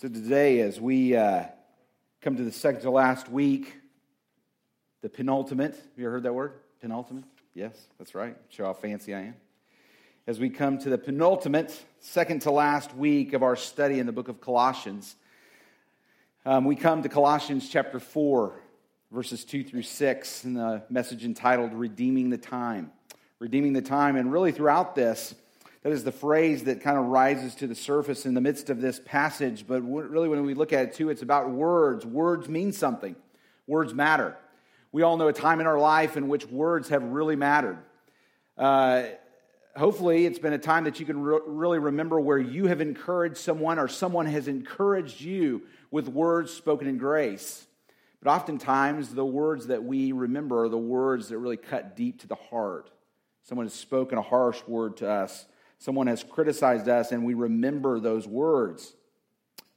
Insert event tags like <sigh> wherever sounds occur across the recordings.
So today, as we uh, come to the second to last week, the penultimate, have you ever heard that word? Penultimate? Yes, that's right. Show how fancy I am. As we come to the penultimate, second to last week of our study in the book of Colossians, um, we come to Colossians chapter 4, verses 2 through 6, in the message entitled Redeeming the Time. Redeeming the Time. And really, throughout this, that is the phrase that kind of rises to the surface in the midst of this passage. But really, when we look at it too, it's about words. Words mean something, words matter. We all know a time in our life in which words have really mattered. Uh, hopefully, it's been a time that you can re- really remember where you have encouraged someone or someone has encouraged you with words spoken in grace. But oftentimes, the words that we remember are the words that really cut deep to the heart. Someone has spoken a harsh word to us someone has criticized us and we remember those words.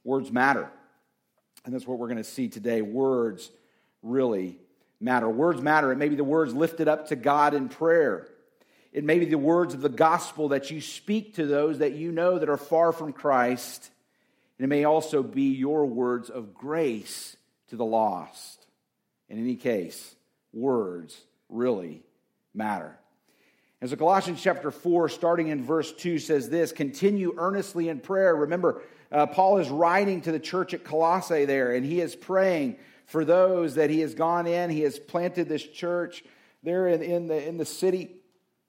Words matter. And that's what we're going to see today. Words really matter. Words matter. It may be the words lifted up to God in prayer. It may be the words of the gospel that you speak to those that you know that are far from Christ. And it may also be your words of grace to the lost. In any case, words really matter. And so Colossians chapter 4, starting in verse 2, says this continue earnestly in prayer. Remember, uh, Paul is writing to the church at Colossae there, and he is praying for those that he has gone in. He has planted this church there in, in, the, in the city,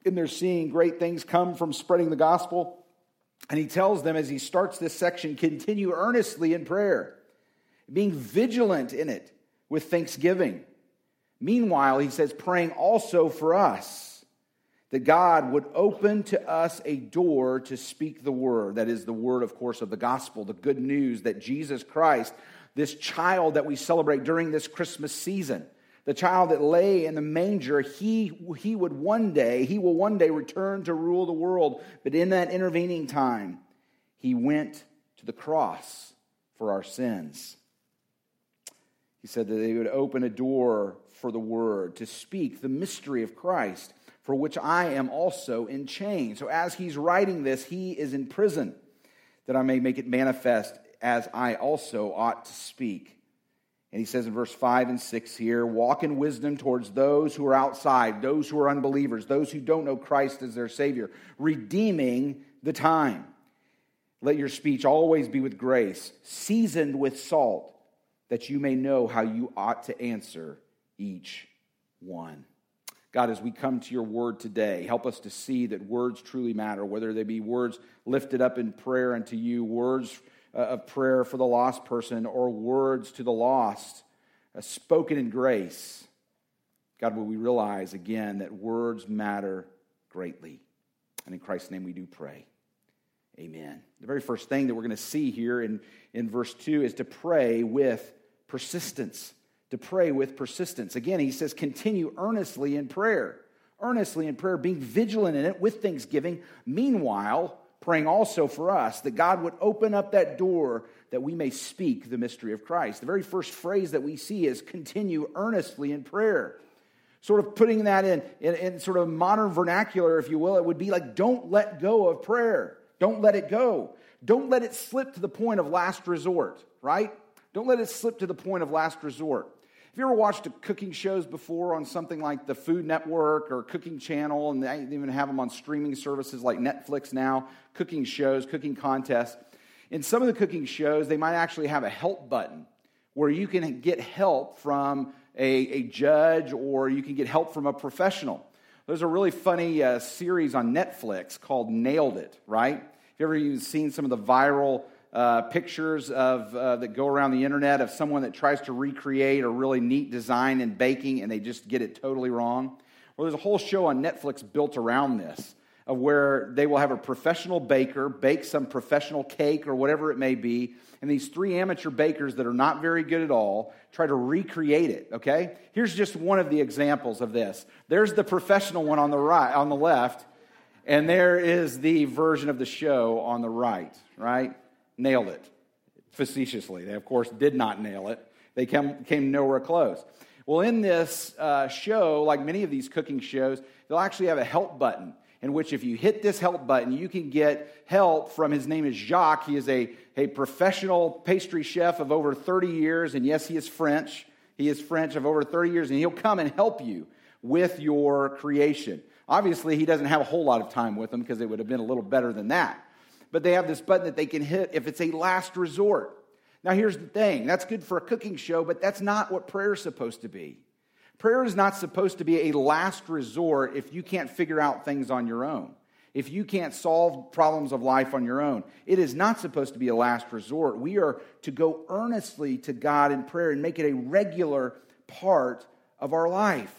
and they're seeing great things come from spreading the gospel. And he tells them as he starts this section continue earnestly in prayer, being vigilant in it with thanksgiving. Meanwhile, he says, praying also for us that God would open to us a door to speak the word. That is the word, of course, of the gospel, the good news that Jesus Christ, this child that we celebrate during this Christmas season, the child that lay in the manger, he, he would one day, he will one day return to rule the world. But in that intervening time, he went to the cross for our sins. He said that they would open a door for the word to speak the mystery of Christ for which I am also in chains. So as he's writing this, he is in prison, that I may make it manifest as I also ought to speak. And he says in verse 5 and 6 here walk in wisdom towards those who are outside, those who are unbelievers, those who don't know Christ as their Savior, redeeming the time. Let your speech always be with grace, seasoned with salt, that you may know how you ought to answer each one. God, as we come to your word today, help us to see that words truly matter, whether they be words lifted up in prayer unto you, words uh, of prayer for the lost person, or words to the lost, uh, spoken in grace. God, will we realize again that words matter greatly. And in Christ's name we do pray. Amen. The very first thing that we're going to see here in, in verse 2 is to pray with persistence to pray with persistence. Again, he says, continue earnestly in prayer. Earnestly in prayer, being vigilant in it with thanksgiving. Meanwhile, praying also for us that God would open up that door that we may speak the mystery of Christ. The very first phrase that we see is continue earnestly in prayer. Sort of putting that in, in, in sort of modern vernacular, if you will, it would be like don't let go of prayer. Don't let it go. Don't let it slip to the point of last resort, right? Don't let it slip to the point of last resort. Have you ever watched cooking shows before on something like the Food Network or Cooking Channel? And they even have them on streaming services like Netflix now, cooking shows, cooking contests. In some of the cooking shows, they might actually have a help button where you can get help from a, a judge or you can get help from a professional. There's a really funny uh, series on Netflix called Nailed It, right? Have you ever seen some of the viral uh, pictures of, uh, that go around the internet of someone that tries to recreate a really neat design in baking and they just get it totally wrong. Well, there's a whole show on Netflix built around this of where they will have a professional baker bake some professional cake or whatever it may be, and these three amateur bakers that are not very good at all try to recreate it, okay? Here's just one of the examples of this. There's the professional one on the right on the left, and there is the version of the show on the right, right? Nailed it facetiously. They, of course, did not nail it, they came, came nowhere close. Well, in this uh, show, like many of these cooking shows, they'll actually have a help button. in which if you hit this help button, you can get help from his name is Jacques. He is a, a professional pastry chef of over 30 years. And yes, he is French. He is French of over 30 years, and he'll come and help you with your creation. Obviously, he doesn't have a whole lot of time with them because it would have been a little better than that. But they have this button that they can hit if it's a last resort. Now, here's the thing that's good for a cooking show, but that's not what prayer is supposed to be. Prayer is not supposed to be a last resort if you can't figure out things on your own, if you can't solve problems of life on your own. It is not supposed to be a last resort. We are to go earnestly to God in prayer and make it a regular part of our life.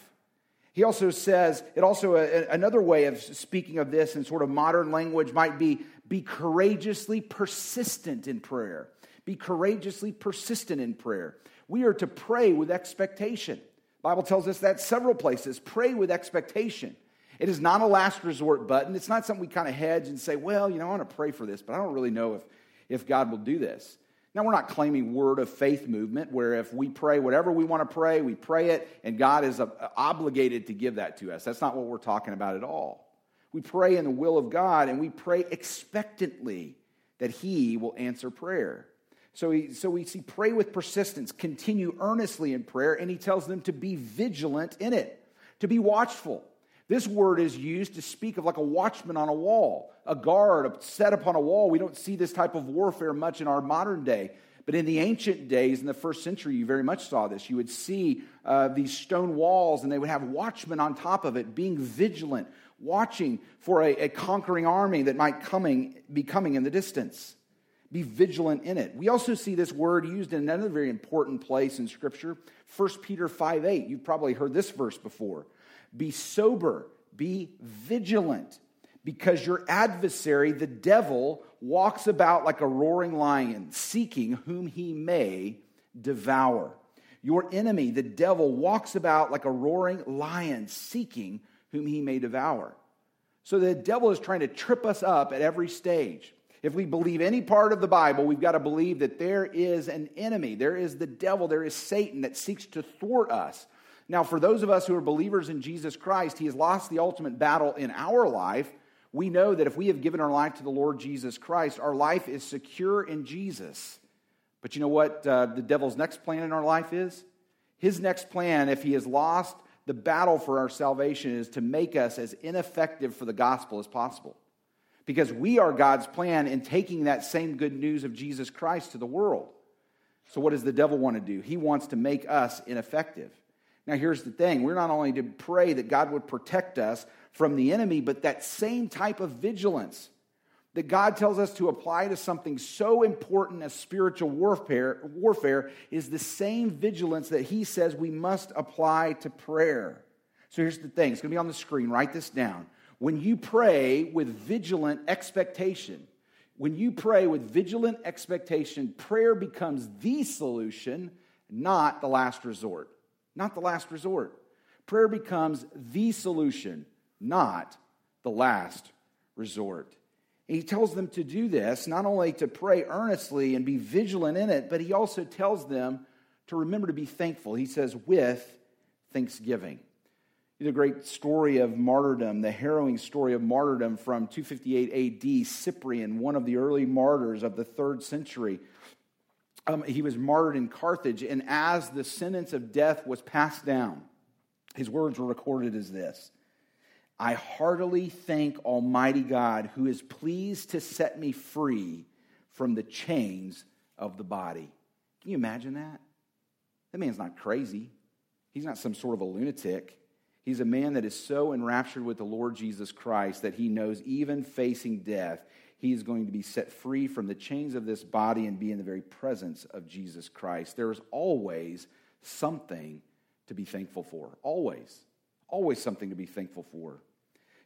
He also says, it also, another way of speaking of this in sort of modern language might be be courageously persistent in prayer. Be courageously persistent in prayer. We are to pray with expectation. Bible tells us that several places. Pray with expectation. It is not a last resort button. It's not something we kind of hedge and say, well, you know, I want to pray for this, but I don't really know if, if God will do this. Now, we're not claiming word of faith movement where if we pray whatever we want to pray, we pray it, and God is uh, obligated to give that to us. That's not what we're talking about at all. We pray in the will of God and we pray expectantly that He will answer prayer. So, he, so we see pray with persistence, continue earnestly in prayer, and He tells them to be vigilant in it, to be watchful. This word is used to speak of like a watchman on a wall, a guard set upon a wall. We don't see this type of warfare much in our modern day. But in the ancient days, in the first century, you very much saw this. You would see uh, these stone walls, and they would have watchmen on top of it, being vigilant, watching for a, a conquering army that might coming, be coming in the distance. Be vigilant in it. We also see this word used in another very important place in Scripture, 1 Peter 5 8. You've probably heard this verse before. Be sober, be vigilant, because your adversary, the devil, walks about like a roaring lion, seeking whom he may devour. Your enemy, the devil, walks about like a roaring lion, seeking whom he may devour. So the devil is trying to trip us up at every stage. If we believe any part of the Bible, we've got to believe that there is an enemy. There is the devil. There is Satan that seeks to thwart us. Now, for those of us who are believers in Jesus Christ, He has lost the ultimate battle in our life. We know that if we have given our life to the Lord Jesus Christ, our life is secure in Jesus. But you know what uh, the devil's next plan in our life is? His next plan, if he has lost the battle for our salvation, is to make us as ineffective for the gospel as possible. Because we are God's plan in taking that same good news of Jesus Christ to the world. So, what does the devil want to do? He wants to make us ineffective. Now, here's the thing we're not only to pray that God would protect us from the enemy, but that same type of vigilance that God tells us to apply to something so important as spiritual warfare, warfare is the same vigilance that He says we must apply to prayer. So here's the thing it's going to be on the screen. Write this down. When you pray with vigilant expectation, when you pray with vigilant expectation, prayer becomes the solution, not the last resort not the last resort. Prayer becomes the solution, not the last resort. He tells them to do this, not only to pray earnestly and be vigilant in it, but he also tells them to remember to be thankful. He says, with thanksgiving. The great story of martyrdom, the harrowing story of martyrdom from 258 AD, Cyprian, one of the early martyrs of the third century, um, he was martyred in Carthage, and as the sentence of death was passed down, his words were recorded as this I heartily thank Almighty God who is pleased to set me free from the chains of the body. Can you imagine that? That man's not crazy. He's not some sort of a lunatic. He's a man that is so enraptured with the Lord Jesus Christ that he knows even facing death, he is going to be set free from the chains of this body and be in the very presence of Jesus Christ. There is always something to be thankful for. Always. Always something to be thankful for.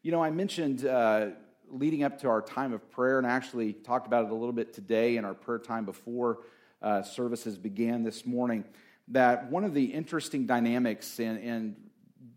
You know, I mentioned uh, leading up to our time of prayer, and I actually talked about it a little bit today in our prayer time before uh, services began this morning, that one of the interesting dynamics and, and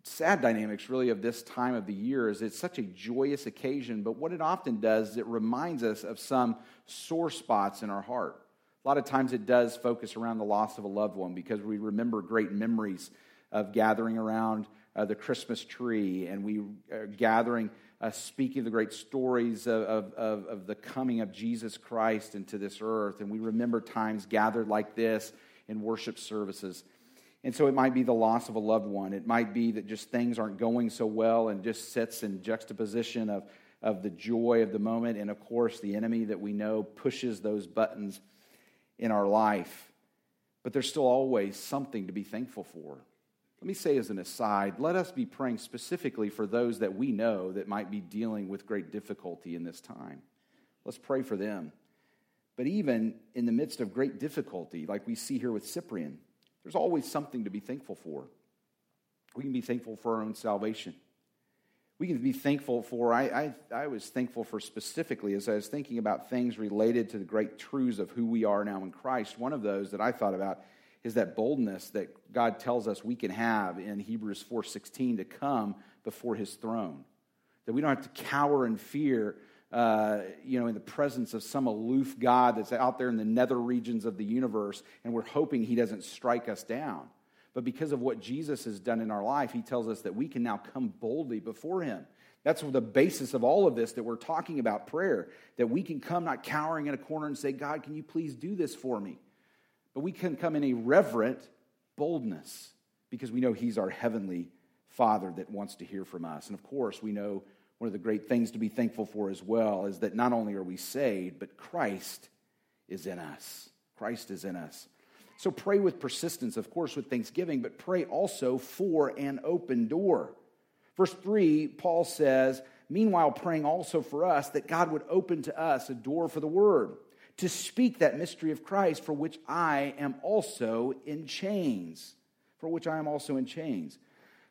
sad dynamics, really, of this time of the year is it's such a joyous occasion, but what it often does is it reminds us of some sore spots in our heart. A lot of times it does focus around the loss of a loved one because we remember great memories of gathering around uh, the Christmas tree and we are gathering uh, speaking the great stories of, of, of the coming of Jesus Christ into this earth. And we remember times gathered like this in worship services. And so it might be the loss of a loved one. It might be that just things aren't going so well and just sits in juxtaposition of, of the joy of the moment. And of course, the enemy that we know pushes those buttons in our life. But there's still always something to be thankful for. Let me say as an aside, let us be praying specifically for those that we know that might be dealing with great difficulty in this time. Let's pray for them. But even in the midst of great difficulty, like we see here with Cyprian, there's always something to be thankful for. We can be thankful for our own salvation. We can be thankful for, I, I, I, was thankful for specifically as I was thinking about things related to the great truths of who we are now in Christ. One of those that I thought about is that boldness that God tells us we can have in Hebrews 4.16 to come before his throne. That we don't have to cower in fear uh, you know, in the presence of some aloof God that's out there in the nether regions of the universe, and we're hoping he doesn't strike us down. But because of what Jesus has done in our life, he tells us that we can now come boldly before him. That's the basis of all of this that we're talking about prayer, that we can come not cowering in a corner and say, God, can you please do this for me? But we can come in a reverent boldness because we know he's our heavenly Father that wants to hear from us. And of course, we know one of the great things to be thankful for as well is that not only are we saved, but Christ is in us. Christ is in us. So pray with persistence, of course, with thanksgiving, but pray also for an open door. Verse 3, Paul says, Meanwhile, praying also for us that God would open to us a door for the word, to speak that mystery of Christ for which I am also in chains. For which I am also in chains.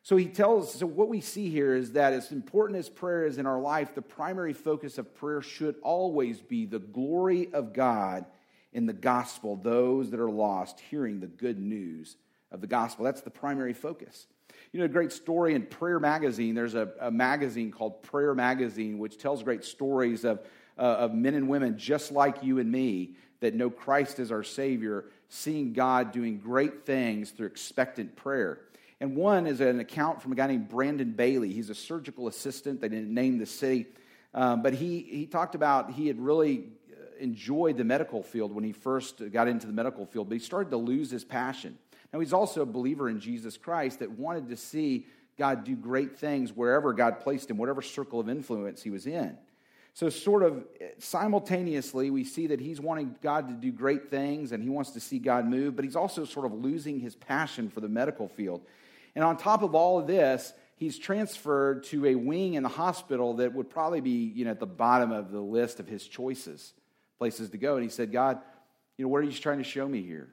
So he tells, so what we see here is that as important as prayer is in our life, the primary focus of prayer should always be the glory of God in the gospel, those that are lost hearing the good news of the gospel. That's the primary focus. You know, a great story in Prayer Magazine, there's a, a magazine called Prayer Magazine, which tells great stories of, uh, of men and women just like you and me that know Christ as our Savior, seeing God doing great things through expectant prayer. And one is an account from a guy named Brandon Bailey. He's a surgical assistant. They didn't name the city. Um, but he, he talked about he had really uh, enjoyed the medical field when he first got into the medical field, but he started to lose his passion. Now, he's also a believer in Jesus Christ that wanted to see God do great things wherever God placed him, whatever circle of influence he was in. So, sort of simultaneously, we see that he's wanting God to do great things and he wants to see God move, but he's also sort of losing his passion for the medical field. And on top of all of this, he's transferred to a wing in the hospital that would probably be you know, at the bottom of the list of his choices, places to go. And he said, God, you know, what are you trying to show me here?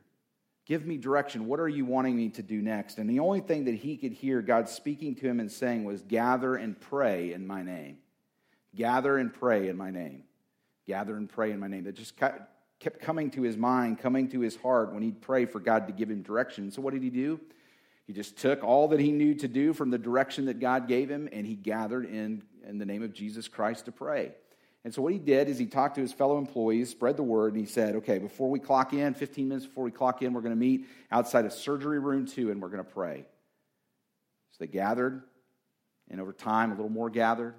Give me direction. What are you wanting me to do next? And the only thing that he could hear God speaking to him and saying was, Gather and pray in my name. Gather and pray in my name. Gather and pray in my name. That just kept coming to his mind, coming to his heart when he'd pray for God to give him direction. So, what did he do? He just took all that he knew to do from the direction that God gave him and he gathered in, in the name of Jesus Christ to pray. And so what he did is he talked to his fellow employees, spread the word, and he said, okay, before we clock in, 15 minutes before we clock in, we're going to meet outside of surgery room two and we're going to pray. So they gathered, and over time, a little more gathered,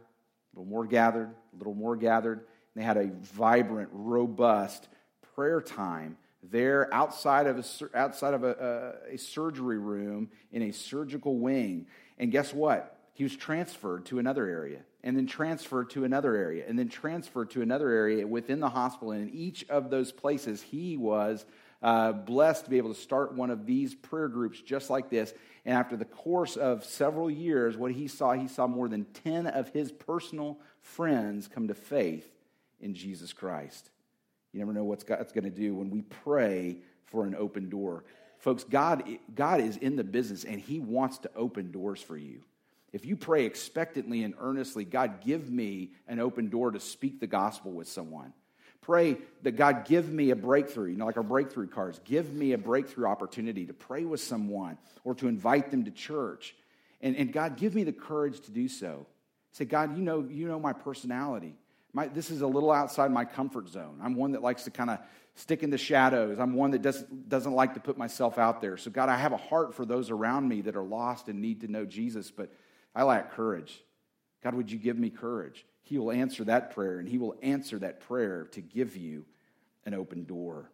a little more gathered, a little more gathered. They had a vibrant, robust prayer time there outside of a, outside of a, a, a surgery room in a surgical wing. And guess what? He was transferred to another area, and then transferred to another area, and then transferred to another area within the hospital. And in each of those places, he was uh, blessed to be able to start one of these prayer groups just like this. And after the course of several years, what he saw, he saw more than 10 of his personal friends come to faith in Jesus Christ. You never know what God's going to do when we pray for an open door. Folks, God, God is in the business and He wants to open doors for you. If you pray expectantly and earnestly, God, give me an open door to speak the gospel with someone. Pray that God give me a breakthrough, you know, like our breakthrough cards. Give me a breakthrough opportunity to pray with someone or to invite them to church. And, and God, give me the courage to do so. Say, God, you know, you know my personality. My, this is a little outside my comfort zone. I'm one that likes to kind of stick in the shadows. I'm one that doesn't, doesn't like to put myself out there. So, God, I have a heart for those around me that are lost and need to know Jesus, but I lack courage. God, would you give me courage? He will answer that prayer, and He will answer that prayer to give you an open door.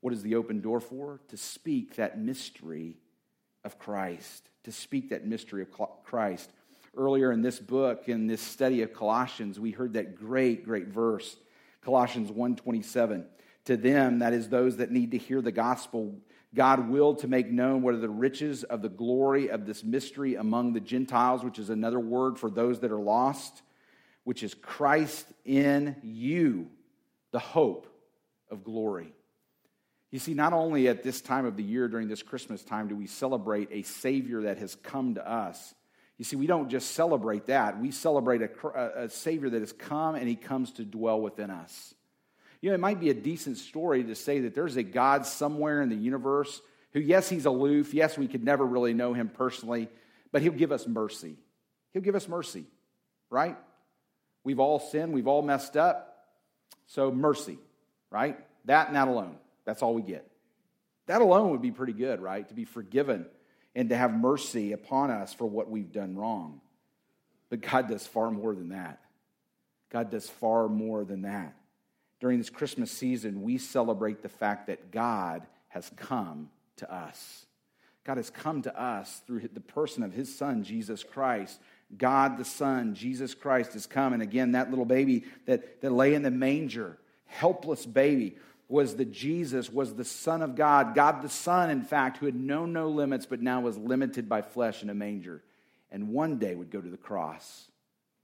What is the open door for? To speak that mystery of Christ, to speak that mystery of Christ. Earlier in this book, in this study of Colossians, we heard that great, great verse, Colossians 1:27. To them, that is those that need to hear the gospel, God willed to make known what are the riches of the glory of this mystery among the Gentiles, which is another word for those that are lost, which is Christ in you, the hope of glory. You see, not only at this time of the year during this Christmas time do we celebrate a Savior that has come to us. You see, we don't just celebrate that, we celebrate a, a Savior that has come and He comes to dwell within us. You know, it might be a decent story to say that there's a God somewhere in the universe who, yes, He's aloof. Yes, we could never really know Him personally, but He'll give us mercy. He'll give us mercy, right? We've all sinned, we've all messed up. So, mercy, right? That and that alone. That's all we get. That alone would be pretty good, right? To be forgiven and to have mercy upon us for what we've done wrong. But God does far more than that. God does far more than that. During this Christmas season, we celebrate the fact that God has come to us. God has come to us through the person of his son, Jesus Christ. God the Son, Jesus Christ, has come. And again, that little baby that, that lay in the manger, helpless baby, was the Jesus, was the Son of God, God the Son, in fact, who had known no limits, but now was limited by flesh in a manger, and one day would go to the cross.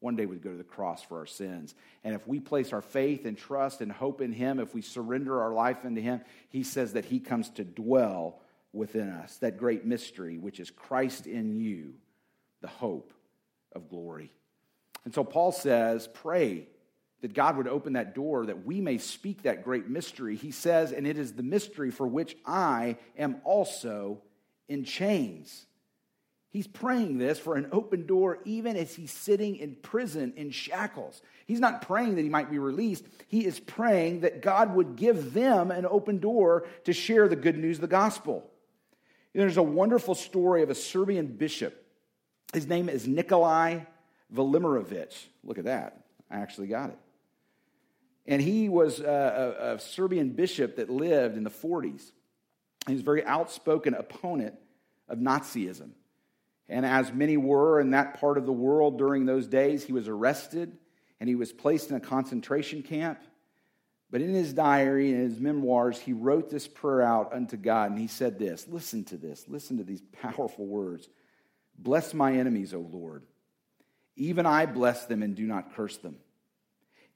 One day would go to the cross for our sins. And if we place our faith and trust and hope in Him, if we surrender our life into Him, He says that He comes to dwell within us. That great mystery, which is Christ in you, the hope of glory. And so Paul says, pray that God would open that door that we may speak that great mystery. He says, and it is the mystery for which I am also in chains. He's praying this for an open door even as he's sitting in prison in shackles. He's not praying that he might be released. He is praying that God would give them an open door to share the good news of the gospel. There's a wonderful story of a Serbian bishop. His name is Nikolai Velimirovich. Look at that. I actually got it. And he was a, a, Serbian bishop that lived in the 40s. He was a very outspoken opponent of Nazism. And as many were in that part of the world during those days, he was arrested and he was placed in a concentration camp. But in his diary, in his memoirs, he wrote this prayer out unto God. And he said this listen to this, listen to these <laughs> powerful words Bless my enemies, O Lord. Even I bless them and do not curse them.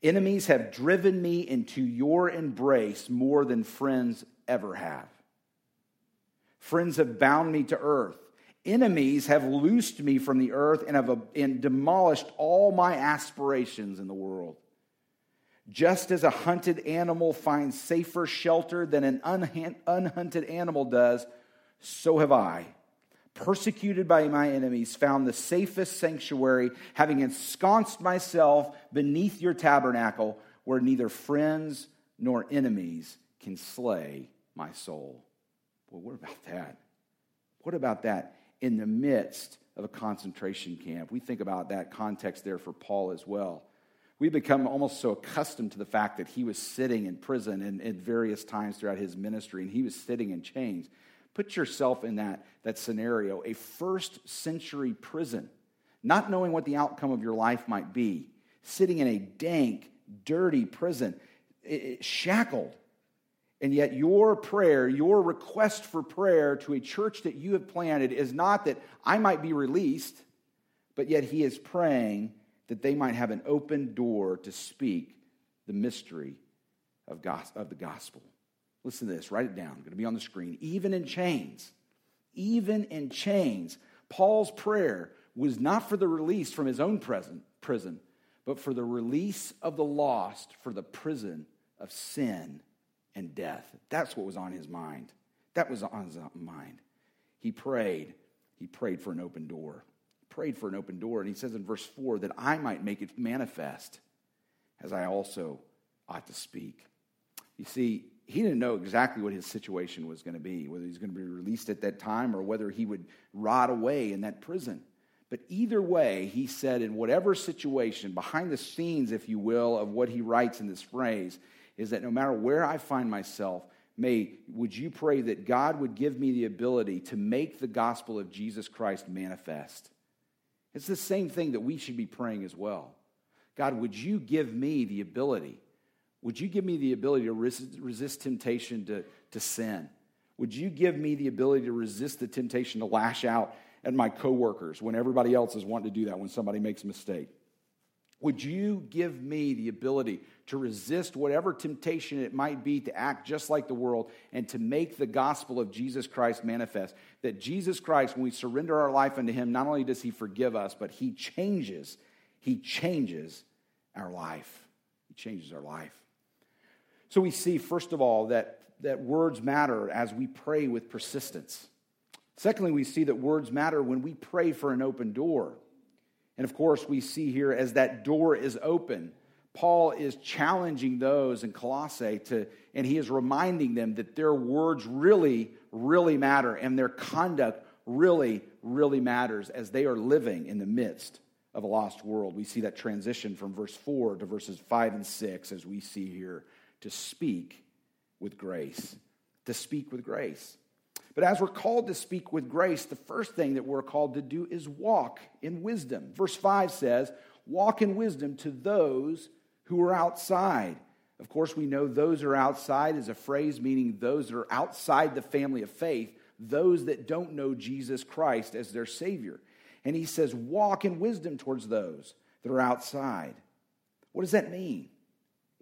Enemies have driven me into your embrace more than friends ever have. Friends have bound me to earth. Enemies have loosed me from the earth and have uh, and demolished all my aspirations in the world. Just as a hunted animal finds safer shelter than an unhunted animal does, so have I persecuted by my enemies, found the safest sanctuary, having ensconced myself beneath your tabernacle, where neither friends nor enemies can slay my soul. Well, what about that? What about that in the midst of a concentration camp? We think about that context there for Paul as well. We become almost so accustomed to the fact that he was sitting in prison and at various times throughout his ministry, and he was sitting in chains. Put yourself in that, that scenario a first century prison, not knowing what the outcome of your life might be, sitting in a dank, dirty prison, shackled. And yet, your prayer, your request for prayer to a church that you have planted is not that I might be released, but yet he is praying that they might have an open door to speak the mystery of, of the gospel. Listen to this, write it down. It's going to be on the screen. Even in chains, even in chains, Paul's prayer was not for the release from his own prison, prison, but for the release of the lost for the prison of sin and death. That's what was on his mind. That was on his mind. He prayed. He prayed for an open door. He Prayed for an open door. And he says in verse 4 that I might make it manifest as I also ought to speak. You see, he didn't know exactly what his situation was going to be, whether he's going to be released at that time or whether he would rot away in that prison. But either way, he said, in whatever situation, behind the scenes, if you will, of what he writes in this phrase, is that no matter where I find myself, may would you pray that God would give me the ability to make the gospel of Jesus Christ manifest? It's the same thing that we should be praying as well. God, would you give me the ability? Would you give me the ability to resist, temptation to, to sin? Would you give me the ability to resist the temptation to lash out at my coworkers when everybody else is wanting to do that when somebody makes a mistake? Would you give me the ability to resist whatever temptation it might be to act just like the world and to make the gospel of Jesus Christ manifest? That Jesus Christ, when we surrender our life unto Him, not only does He forgive us, but He changes, He changes our life. He changes our life. So we see, first of all, that, that words matter as we pray with persistence. Secondly, we see that words matter when we pray for an open door. And of course, we see here as that door is open, Paul is challenging those in Colossae to, and he is reminding them that their words really, really matter and their conduct really, really matters as they are living in the midst of a lost world. We see that transition from verse 4 to verses 5 and 6 as we see here to speak with grace. To speak with grace. But as we're called to speak with grace, the first thing that we're called to do is walk in wisdom. Verse 5 says, Walk in wisdom to those who are outside. Of course, we know those are outside is a phrase meaning those that are outside the family of faith, those that don't know Jesus Christ as their Savior. And he says, Walk in wisdom towards those that are outside. What does that mean?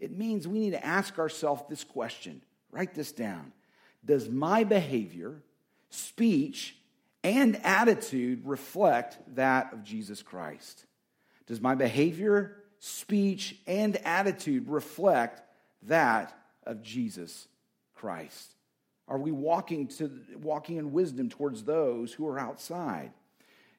It means we need to ask ourselves this question. Write this down does my behavior, speech, and attitude reflect that of Jesus Christ? Does my behavior, speech, and attitude reflect that of Jesus Christ? Are we walking, to, walking in wisdom towards those who are outside?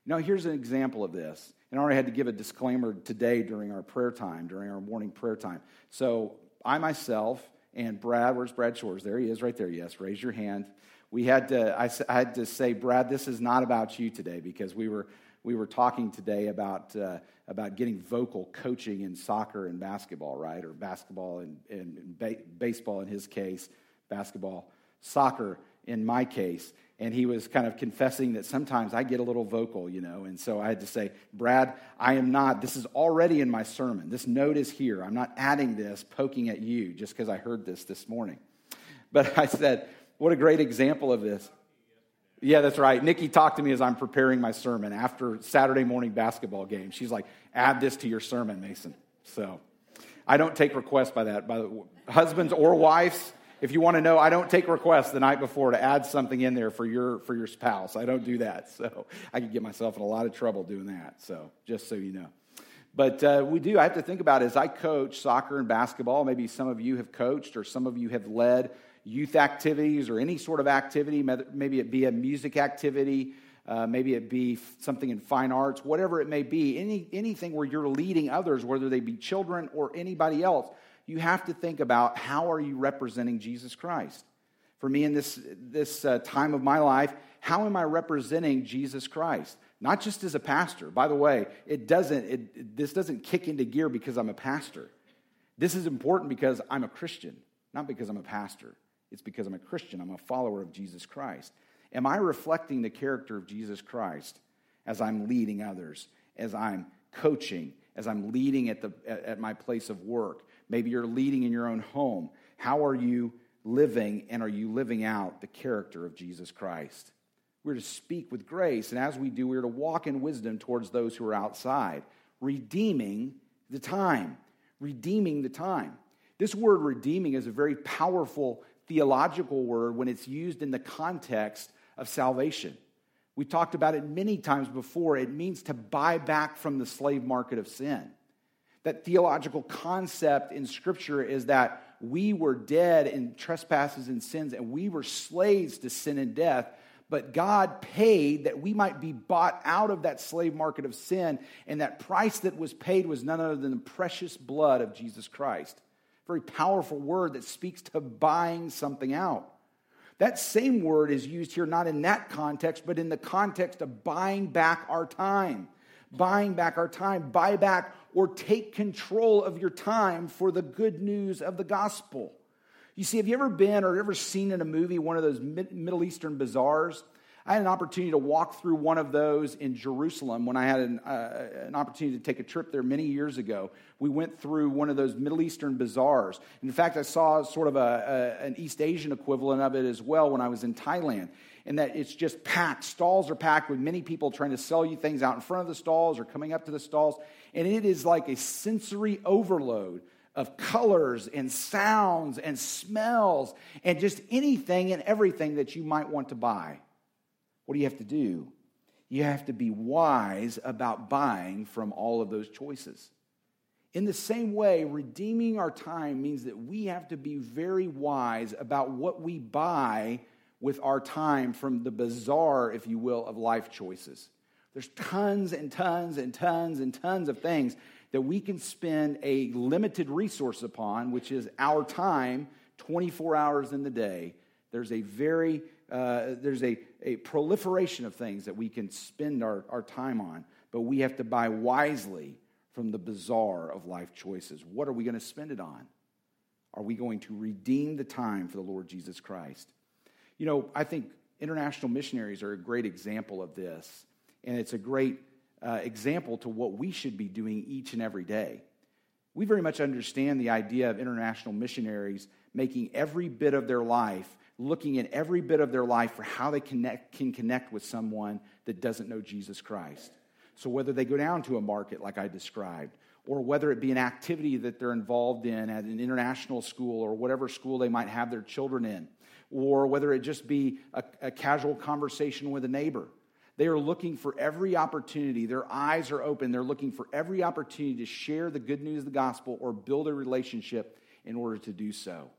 Now, here's an example of this. And I already had to give a disclaimer today during our prayer time, during our morning prayer time. So, I myself and Brad, where's Brad Shores? There he is, right there. Yes, raise your hand. We had to, I, I had to say, Brad, this is not about you today because we were, we were talking today about, uh, about getting vocal coaching in soccer and basketball, right? Or basketball and, and ba- baseball in his case, basketball, soccer in my case and he was kind of confessing that sometimes I get a little vocal, you know. And so I had to say, Brad, I am not, this is already in my sermon. This note is here. I'm not adding this, poking at you just because I heard this this morning. But I said, what a great example of this. Yeah, that's right. Nikki talked to me as I'm preparing my sermon after Saturday morning basketball game. She's like, add this to your sermon, Mason. So I don't take requests by that. By the, husbands or wives, if you want to know, I don't take requests the night before to add something in there for your for your spouse. I don't do that. <laughs> So I could get myself in a lot of trouble doing that. So just so you know. But uh, we do. I have to think about as I coach soccer and basketball. Maybe some of you have coached, or some of you have led youth activities, or any sort of activity. Maybe it be a music activity. Uh, maybe it be something in fine arts, whatever it may be, any, anything where you're leading others, whether they be children or anybody else you have to think about how are you representing Jesus Christ? For me in this, this uh, time of my life, how am I representing Jesus Christ? Not just as a pastor. By the way, it doesn't, it, this doesn't kick into gear because I'm a pastor. This is important because I'm a Christian, not because I'm a pastor. It's because I'm a Christian. I'm a follower of Jesus Christ. Am I reflecting the character of Jesus Christ as I'm leading others, as I'm coaching, as I'm leading at, the, at my place of work? Maybe you're leading in your own home. How are you living, and are you living out the character of Jesus Christ? We're to speak with grace, and as we do, we're to walk in wisdom towards those who are outside, redeeming the time. Redeeming the time. This word redeeming is a very powerful theological word when it's used in the context of salvation. We talked about it many times before. It means to buy back from the slave market of sin that theological concept in Scripture is that we were dead in trespasses and sins, and we were slaves to sin and death. But God paid that we might be bought out of that slave market of sin, and that price that was paid was none other than the precious blood of Jesus Christ. Very powerful word that speaks to buying something out. That same word is used here not in that context, but in the context of buying back our time buying back our time. Buy back or take control of your time for the good news of the gospel. You see, have you ever been or ever seen in a movie one of those Middle Eastern bazaars? I had an opportunity to walk through one of those in Jerusalem when I had an, uh, an, opportunity to take a trip there many years ago. We went through one of those Middle Eastern bazaars. In fact, I saw sort of a, a, an East Asian equivalent of it as well when I was in Thailand. And that it's just packed. Stalls are packed with many people trying to sell you things out in front of the stalls or coming up to the stalls. And it is like a sensory overload of colors and sounds and smells and just anything and everything that you might want to buy. What do you have to do? You have to be wise about buying from all of those choices. In the same way, redeeming our time means that we have to be very wise about what we buy with our time from the bazaar, if you will, of life choices. There's tons and tons and tons and tons of things that we can spend a limited resource upon, which is our time 24 hours in the day. There's a very uh, there's a, a proliferation of things that we can spend our, our time on, but we have to buy wisely from the bazaar of life choices. What are we going to spend it on? Are we going to redeem the time for the Lord Jesus Christ? You know, I think international missionaries are a great example of this, and it's a great uh, example to what we should be doing each and every day. We very much understand the idea of international missionaries making every bit of their life looking at every bit of their life for how they connect, can connect with someone that doesn't know Jesus Christ. So, whether they go down to a market like I described, or whether it be an activity that they're involved in at an international school or whatever school they might have their children in, or whether it just be a, a casual conversation with a neighbor. They are looking for every opportunity. Their eyes are open. They're looking for every opportunity to share the good news of the gospel or build a relationship in order to do so.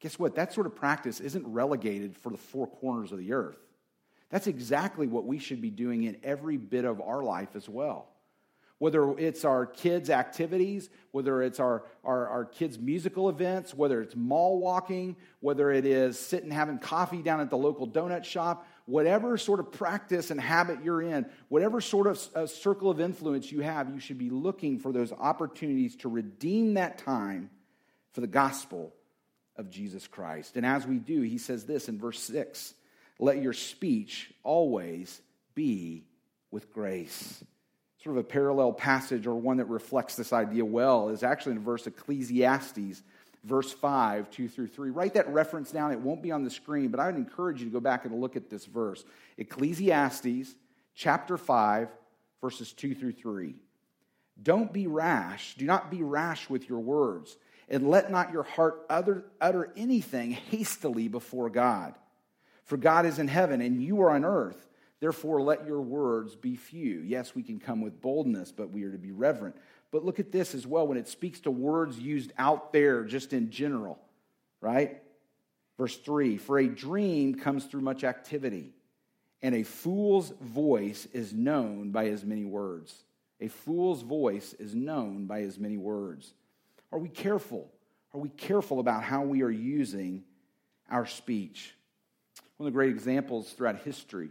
Guess what? That sort of practice isn't relegated for the four corners of the earth. That's exactly what we should be doing in every bit of our life as well. Whether it's our kids' activities, whether it's our, our, our kids' musical events, whether it's mall walking, whether it is sitting having coffee down at the local donut shop, whatever sort of practice and habit you're in, whatever sort of uh, circle of influence you have, you should be looking for those opportunities to redeem that time for the gospel of Jesus Christ. And as we do, he says this in verse 6 let your speech always be with grace. Sort of a parallel passage or one that reflects this idea well is actually in verse Ecclesiastes, verse 5, 2 through 3. Write that reference down. It won't be on the screen, but I would encourage you to go back and look at this verse. Ecclesiastes, chapter 5, verses 2 through 3. Don't be rash. Do not be rash with your words and let not your heart utter, utter anything hastily before God. For God is in heaven, and you are on earth. Therefore, let your words be few. Yes, we can come with boldness, but we are to be reverent. But look at this as well when it speaks to words used out there, just in general, right? Verse 3 For a dream comes through much activity, and a fool's voice is known by as many words. A fool's voice is known by as many words. Are we careful? Are we careful about how we are using our speech? One of the great examples throughout history,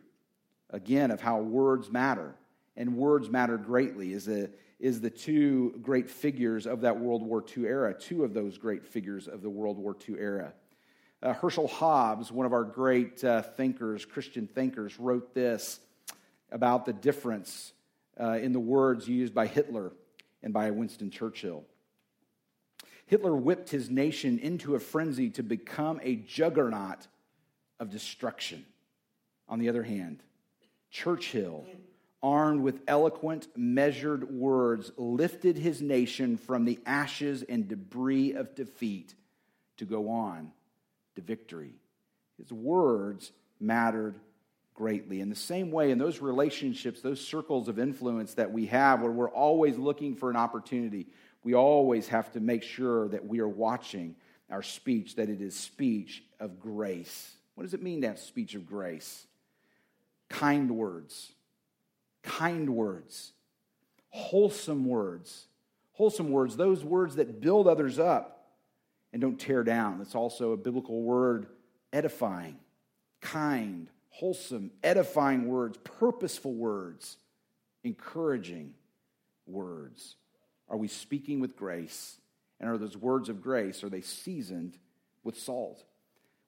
again, of how words matter, and words matter greatly, is the, is the two great figures of that World War II era, two of those great figures of the World War II era. Uh, Herschel Hobbs, one of our great uh, thinkers, Christian thinkers, wrote this about the difference uh, in the words used by Hitler and by Winston Churchill. Hitler whipped his nation into a frenzy to become a juggernaut of destruction. On the other hand, Churchill, armed with eloquent, measured words, lifted his nation from the ashes and debris of defeat to go on to victory. His words mattered greatly. In the same way, in those relationships, those circles of influence that we have, where we're always looking for an opportunity, we always have to make sure that we are watching our speech, that it is speech of grace. What does it mean to have speech of grace? Kind words, kind words, wholesome words. Wholesome words, those words that build others up and don't tear down. That's also a biblical word, edifying, kind, wholesome, edifying words, purposeful words encouraging words? Are we speaking with grace? And are those words of grace, are they seasoned with salt?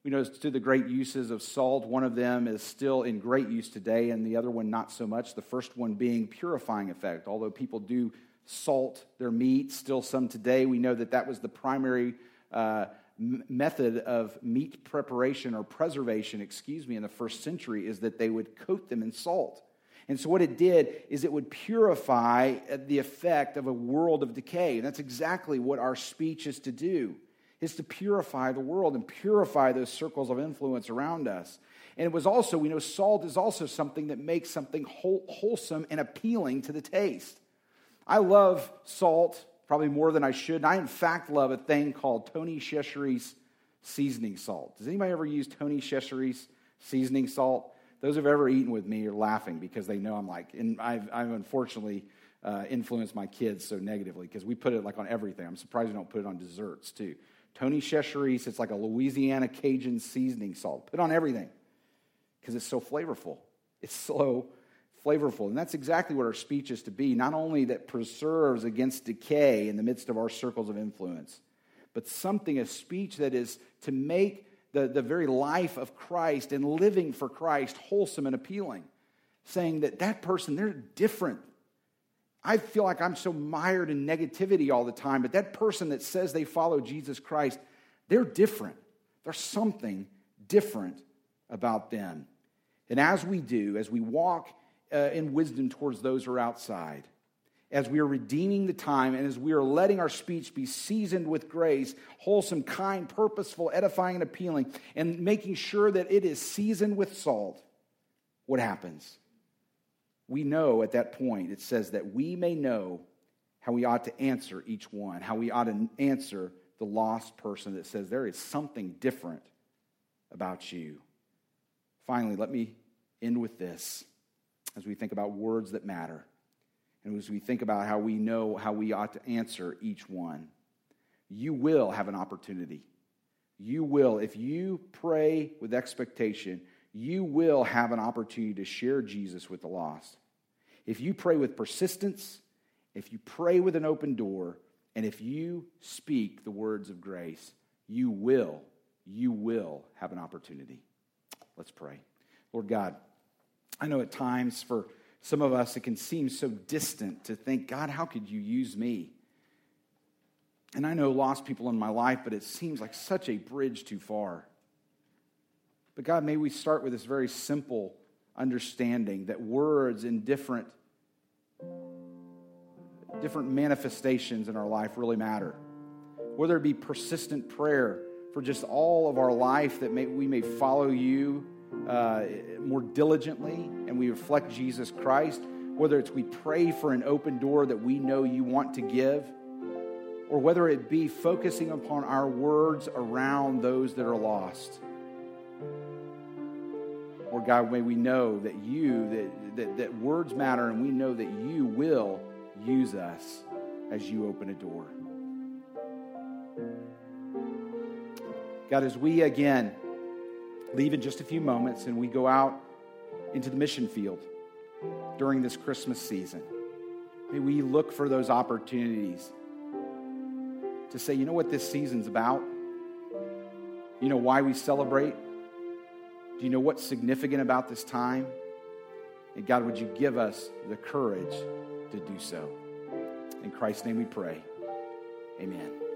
We notice to the great uses of salt, one of them is still in great use today, and the other one not so much. The first one being purifying effect. Although people do salt their meat, still some today, we know that that was the primary uh, method of meat preparation or preservation, excuse me, in the first century, is that they would coat them in salt. And so, what it did is it would purify the effect of a world of decay. And that's exactly what our speech is to do is to purify the world and purify those circles of influence around us. And it was also, we know salt is also something that makes something wholesome and appealing to the taste. I love salt probably more than I should. I, in fact, love a thing called Tony Chachere's seasoning salt. Does anybody ever use Tony Chachere's seasoning salt? Those who've ever eaten with me are laughing because they know I'm like, and I've, I've unfortunately uh, influenced my kids so negatively because we put it like on everything. I'm surprised we don't put it on desserts too. Tony Chachere's, it's like a Louisiana Cajun seasoning salt. Put on everything because it's so flavorful. It's <laughs> so flavorful. And that's exactly what our speech is to be not only that preserves against decay in the midst of our circles of influence, but something, a speech that is to make the, the very life of Christ and living for Christ wholesome and appealing. Saying that that person, they're different I feel like I'm so mired in negativity all the time, but that person that says they follow Jesus Christ, they're different. There's something different about them. And as we do, as we walk uh, in wisdom towards those who are outside, as we are redeeming the time and as we are letting our speech be seasoned with grace, wholesome, kind, purposeful, edifying, and appealing, and making sure that it is seasoned with salt, what happens? We know at that point, it says that we may know how we ought to answer each one, how we ought to answer the lost person that says there is something different about you. Finally, let me end with this as we think about words that matter and as we think about how we know how we ought to answer each one. You will have an opportunity. You will, if you pray with expectation, you will have an opportunity to share Jesus with the lost. If you pray with persistence, if you pray with an open door, and if you speak the words of grace, you will, you will have an opportunity. Let's pray. Lord God, I know at times for some of us it can seem so distant to think, God, how could you use me? And I know lost people in my life, but it seems like such a bridge too far. But God, may we start with this very simple understanding that words in different different manifestations in our life really matter. Whether it be persistent prayer for just all of our life that may, we may follow you uh, more diligently and we reflect Jesus Christ, whether it's we pray for an open door that we know you want to give, or whether it be focusing upon our words around those that are lost. Or God, may we know that you, that, that, that words matter, and we know that you will use us as you open a door. God, as we again leave in just a few moments and we go out into the mission field during this Christmas season, may we look for those opportunities to say, you know what this season's about? You know why we celebrate? Do you know what's significant about this time? And God, would you give us the courage to do so? In Christ's name we pray. Amen.